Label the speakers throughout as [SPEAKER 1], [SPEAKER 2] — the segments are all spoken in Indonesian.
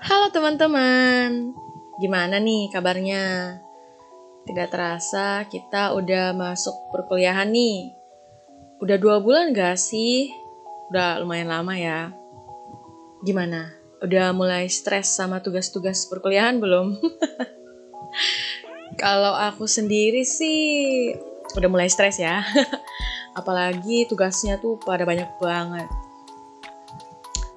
[SPEAKER 1] Halo teman-teman, gimana nih kabarnya? Tidak terasa kita udah masuk perkuliahan nih. Udah dua bulan gak sih? Udah lumayan lama ya. Gimana? Udah mulai stres sama tugas-tugas perkuliahan belum? Kalau aku sendiri sih udah mulai stres ya. Apalagi tugasnya tuh pada banyak banget.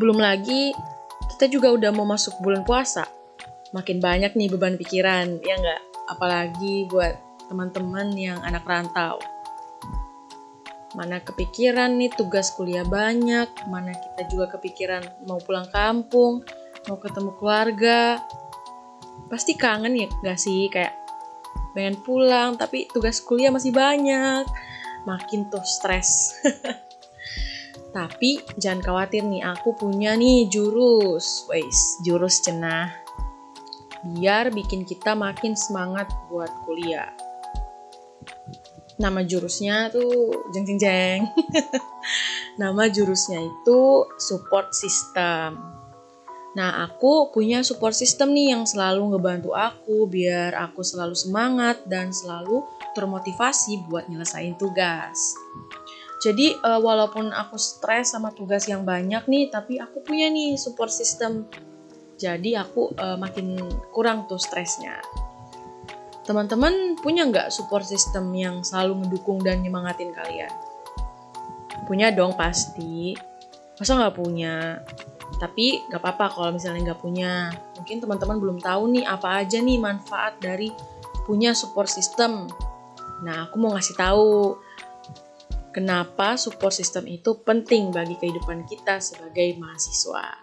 [SPEAKER 1] Belum lagi kita juga udah mau masuk bulan puasa. Makin banyak nih beban pikiran, ya nggak? Apalagi buat teman-teman yang anak rantau. Mana kepikiran nih tugas kuliah banyak, mana kita juga kepikiran mau pulang kampung, mau ketemu keluarga. Pasti kangen ya nggak sih? Kayak pengen pulang, tapi tugas kuliah masih banyak. Makin tuh stres. Tapi jangan khawatir nih, aku punya nih jurus. Wais, jurus cenah. Biar bikin kita makin semangat buat kuliah. Nama jurusnya tuh jeng jeng jeng. Nama jurusnya itu support system. Nah, aku punya support system nih yang selalu ngebantu aku biar aku selalu semangat dan selalu termotivasi buat nyelesain tugas. Jadi uh, walaupun aku stres sama tugas yang banyak nih, tapi aku punya nih support system. Jadi aku uh, makin kurang tuh stresnya. Teman-teman punya nggak support system yang selalu mendukung dan nyemangatin kalian? Punya dong pasti. Masa nggak punya? Tapi nggak apa-apa kalau misalnya nggak punya. Mungkin teman-teman belum tahu nih apa aja nih manfaat dari punya support system. Nah, aku mau ngasih tahu Kenapa support system itu penting bagi kehidupan kita sebagai mahasiswa?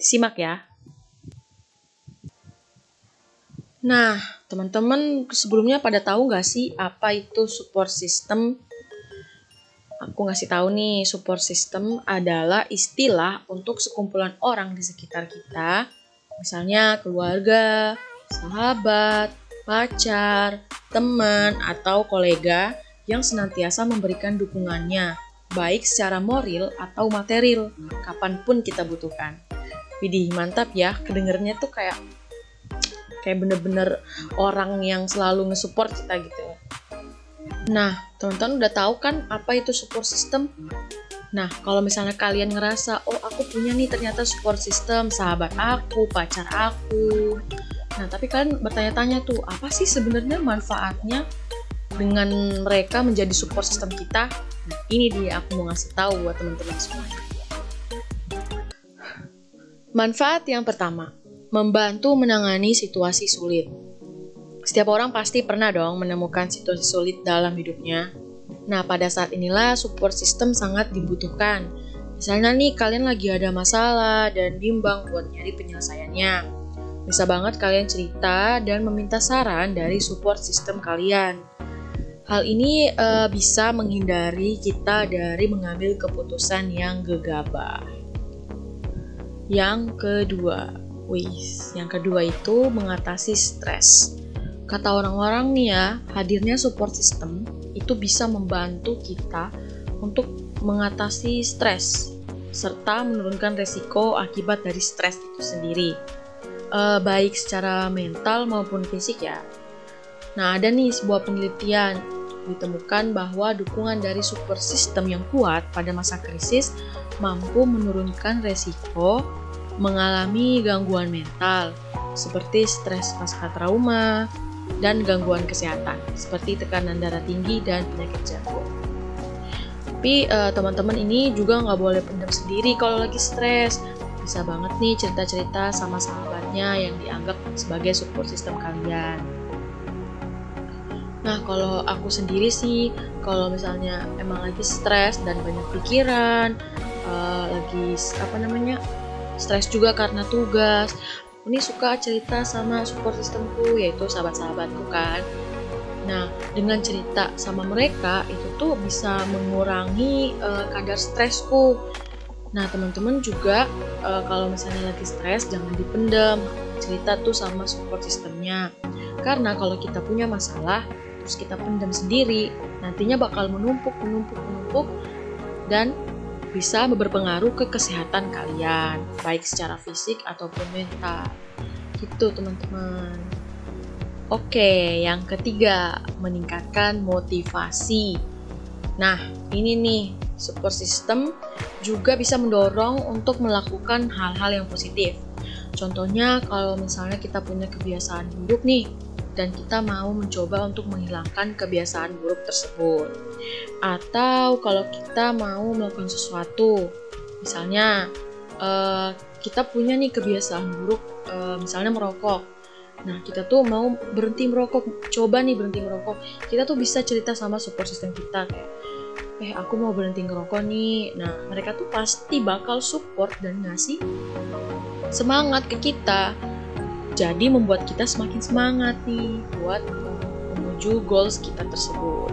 [SPEAKER 1] Simak ya. Nah, teman-teman sebelumnya pada tahu nggak sih apa itu support system? Aku ngasih tahu nih, support system adalah istilah untuk sekumpulan orang di sekitar kita, misalnya keluarga, sahabat, pacar, teman, atau kolega yang senantiasa memberikan dukungannya, baik secara moral atau material, kapan pun kita butuhkan. Widih, mantap ya, kedengernya tuh kayak kayak bener-bener orang yang selalu nge-support kita gitu. Nah, teman-teman udah tahu kan apa itu support system? Nah, kalau misalnya kalian ngerasa, oh aku punya nih ternyata support system, sahabat aku, pacar aku. Nah, tapi kalian bertanya-tanya tuh, apa sih sebenarnya manfaatnya dengan mereka menjadi support system kita. Nah ini dia aku mau ngasih tahu buat teman-teman semuanya manfaat yang pertama membantu menangani situasi sulit. Setiap orang pasti pernah dong menemukan situasi sulit dalam hidupnya. Nah pada saat inilah support system sangat dibutuhkan. Misalnya nih kalian lagi ada masalah dan bimbang buat nyari penyelesaiannya. Bisa banget kalian cerita dan meminta saran dari support system kalian. Hal ini uh, bisa menghindari kita dari mengambil keputusan yang gegabah. Yang kedua, wis, yang kedua itu mengatasi stres. Kata orang-orang nih ya, hadirnya support system itu bisa membantu kita untuk mengatasi stres serta menurunkan resiko akibat dari stres itu sendiri. Uh, baik secara mental maupun fisik ya. Nah, ada nih sebuah penelitian ditemukan bahwa dukungan dari support system yang kuat pada masa krisis mampu menurunkan resiko mengalami gangguan mental seperti stres pasca trauma dan gangguan kesehatan seperti tekanan darah tinggi dan penyakit jantung. Tapi uh, teman-teman ini juga nggak boleh pendam sendiri kalau lagi stres. Bisa banget nih cerita-cerita sama sahabatnya yang dianggap sebagai support system kalian. Nah, kalau aku sendiri sih, kalau misalnya emang lagi stres dan banyak pikiran, uh, lagi apa namanya, stres juga karena tugas, nih suka cerita sama support systemku, yaitu sahabat-sahabatku kan. Nah, dengan cerita sama mereka itu tuh bisa mengurangi uh, kadar stresku. Nah, teman-teman juga uh, kalau misalnya lagi stres jangan dipendam, cerita tuh sama support systemnya. Karena kalau kita punya masalah, terus kita pendam sendiri, nantinya bakal menumpuk, menumpuk, menumpuk, dan bisa berpengaruh ke kesehatan kalian, baik secara fisik ataupun mental. Gitu, teman-teman. Oke, yang ketiga, meningkatkan motivasi. Nah, ini nih, support system juga bisa mendorong untuk melakukan hal-hal yang positif. Contohnya, kalau misalnya kita punya kebiasaan buruk nih, dan kita mau mencoba untuk menghilangkan kebiasaan buruk tersebut. Atau kalau kita mau melakukan sesuatu, misalnya uh, kita punya nih kebiasaan buruk, uh, misalnya merokok. Nah, kita tuh mau berhenti merokok, coba nih berhenti merokok. Kita tuh bisa cerita sama support system kita kayak, eh aku mau berhenti ngerokok nih. Nah, mereka tuh pasti bakal support dan ngasih semangat ke kita jadi membuat kita semakin semangat nih buat menuju goals kita tersebut.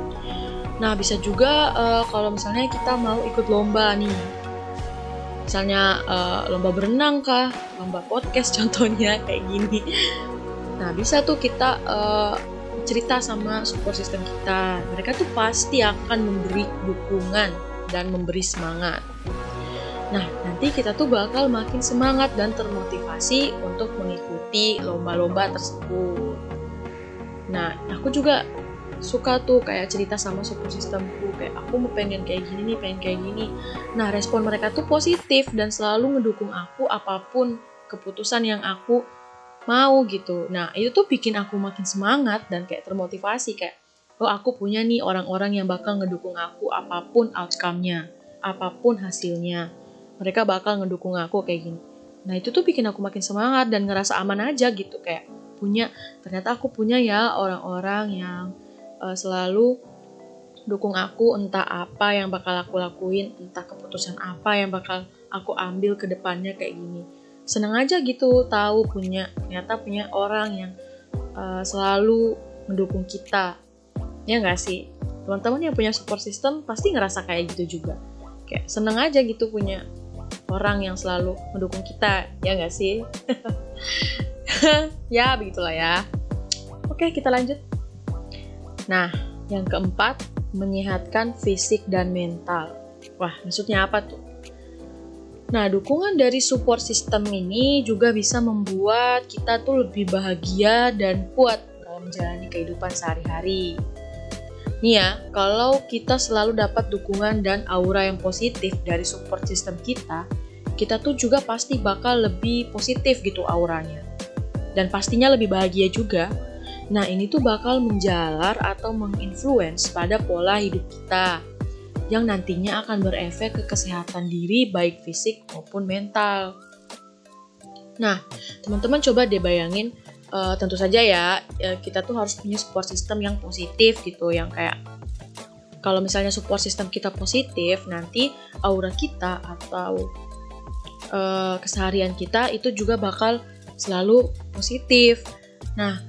[SPEAKER 1] Nah, bisa juga uh, kalau misalnya kita mau ikut lomba nih. Misalnya uh, lomba berenang kah, lomba podcast contohnya kayak gini. Nah, bisa tuh kita uh, cerita sama support system kita. Mereka tuh pasti akan memberi dukungan dan memberi semangat. Nah, nanti kita tuh bakal makin semangat dan termotivasi untuk mengikuti lomba-lomba tersebut. Nah, aku juga suka tuh kayak cerita sama support systemku kayak aku mau pengen kayak gini nih, pengen kayak gini. Nah, respon mereka tuh positif dan selalu ngedukung aku apa pun keputusan yang aku mau gitu. Nah, itu tuh bikin aku makin semangat dan kayak termotivasi kayak oh aku punya nih orang-orang yang bakal ngedukung aku apa pun outcome-nya, apa pun hasilnya mereka bakal ngedukung aku kayak gini. Nah itu tuh bikin aku makin semangat dan ngerasa aman aja gitu kayak punya ternyata aku punya ya orang-orang yang uh, selalu dukung aku entah apa yang bakal aku lakuin entah keputusan apa yang bakal aku ambil ke depannya kayak gini. Seneng aja gitu tahu punya ternyata punya orang yang uh, selalu mendukung kita. Ya nggak sih? Teman-teman yang punya support system pasti ngerasa kayak gitu juga. Kayak seneng aja gitu punya orang yang selalu mendukung kita ya nggak sih? Ya begitulah ya. Oke kita lanjut. Nah yang keempat menyehatkan fisik dan mental. Wah maksudnya apa tuh? Nah, dukungan dari support system ini juga bisa membuat kita tuh lebih bahagia dan kuat dalam menjalani kehidupan sehari-hari. Nih ya, kalau kita selalu dapat dukungan dan aura yang positif dari support system kita, kita tuh juga pasti bakal lebih positif gitu auranya. Dan pastinya lebih bahagia juga. Nah, ini tuh bakal menjalar atau menginfluence pada pola hidup kita yang nantinya akan berefek ke kesehatan diri baik fisik maupun mental. Nah, teman-teman coba deh bayangin uh, tentu saja ya uh, kita tuh harus punya support system yang positif gitu yang kayak kalau misalnya support system kita positif nanti aura kita atau uh, keseharian kita itu juga bakal selalu positif. Nah,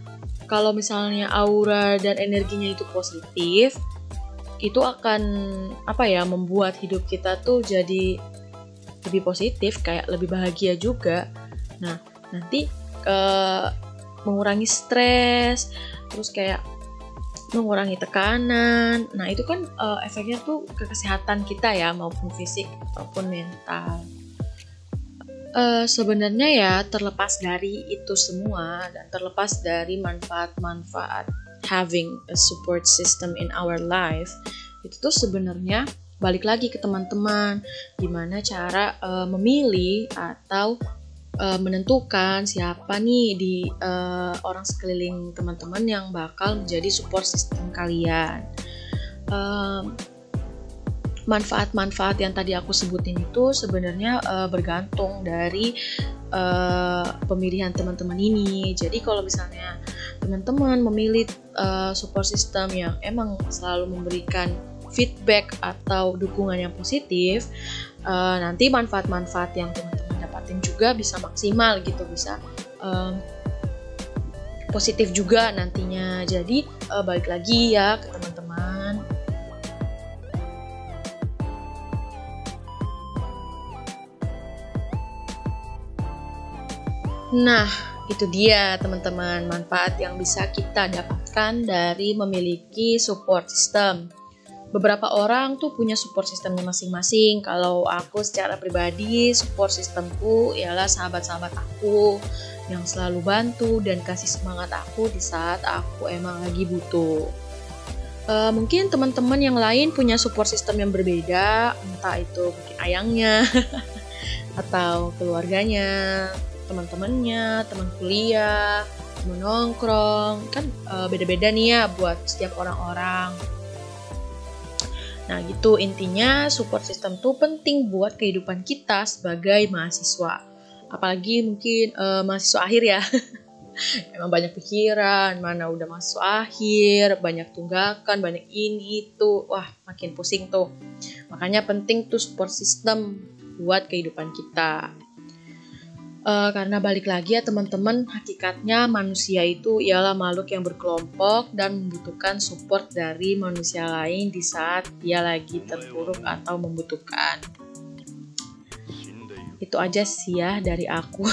[SPEAKER 1] kalau misalnya aura dan energinya itu positif, itu akan apa ya membuat hidup kita tuh jadi lebih positif, kayak lebih bahagia juga. Nah, nanti uh, mengurangi stres, terus kayak mengurangi tekanan. Nah, itu kan uh, efeknya tuh ke kesehatan kita ya, maupun fisik ataupun mental. Uh, sebenarnya ya terlepas dari itu semua dan terlepas dari manfaat-manfaat having a support system in our life itu tuh sebenarnya balik lagi ke teman-teman gimana cara uh, memilih atau uh, menentukan siapa nih di uh, orang sekeliling teman-teman yang bakal menjadi support system kalian. Uh, manfaat-manfaat yang tadi aku sebutin itu sebenarnya uh, bergantung dari uh, pemilihan teman-teman ini. Jadi kalau misalnya teman-teman memilih uh, support system yang emang selalu memberikan feedback atau dukungan yang positif, uh, nanti manfaat-manfaat yang dapatin juga bisa maksimal gitu, bisa um, positif juga nantinya. Jadi uh, balik lagi ya ke teman-teman Nah, itu dia teman-teman manfaat yang bisa kita dapatkan dari memiliki support system. Beberapa orang tuh punya support sistemnya masing-masing. Kalau aku secara pribadi, support sistemku ialah sahabat-sahabat aku yang selalu bantu dan kasih semangat aku di saat aku emang lagi butuh. Uh, mungkin teman-teman yang lain punya support system yang berbeda, entah itu mungkin ayangnya atau keluarganya, teman-temannya, teman kuliah, teman nongkrong, kan uh, beda-beda nih ya buat setiap orang-orang. Nah gitu intinya support system tuh penting buat kehidupan kita sebagai mahasiswa. Apalagi mungkin uh, mahasiswa akhir ya. Emang banyak pikiran, mana udah masuk akhir, banyak tunggakan, banyak ini itu, wah makin pusing tuh. Makanya penting tuh support system buat kehidupan kita. Uh, karena balik lagi ya teman-teman, hakikatnya manusia itu ialah makhluk yang berkelompok dan membutuhkan support dari manusia lain di saat dia lagi terpuruk atau membutuhkan. Itu aja sih ya dari aku.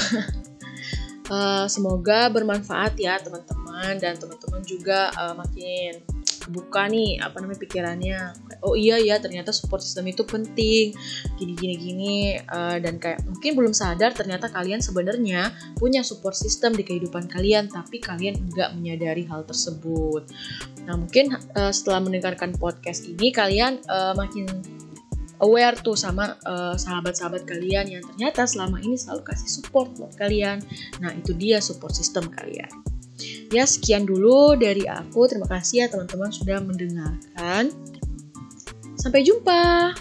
[SPEAKER 1] uh, semoga bermanfaat ya teman-teman dan teman-teman juga uh, makin kebuka nih apa namanya pikirannya oh iya ya ternyata support system itu penting gini gini gini uh, dan kayak mungkin belum sadar ternyata kalian sebenarnya punya support system di kehidupan kalian tapi kalian nggak menyadari hal tersebut nah mungkin uh, setelah mendengarkan podcast ini kalian uh, makin aware tuh sama sahabat-sahabat uh, kalian yang ternyata selama ini selalu kasih support buat kalian. Nah, itu dia support system kalian. Ya, sekian dulu dari aku. Terima kasih ya teman-teman sudah mendengarkan. Sampai jumpa.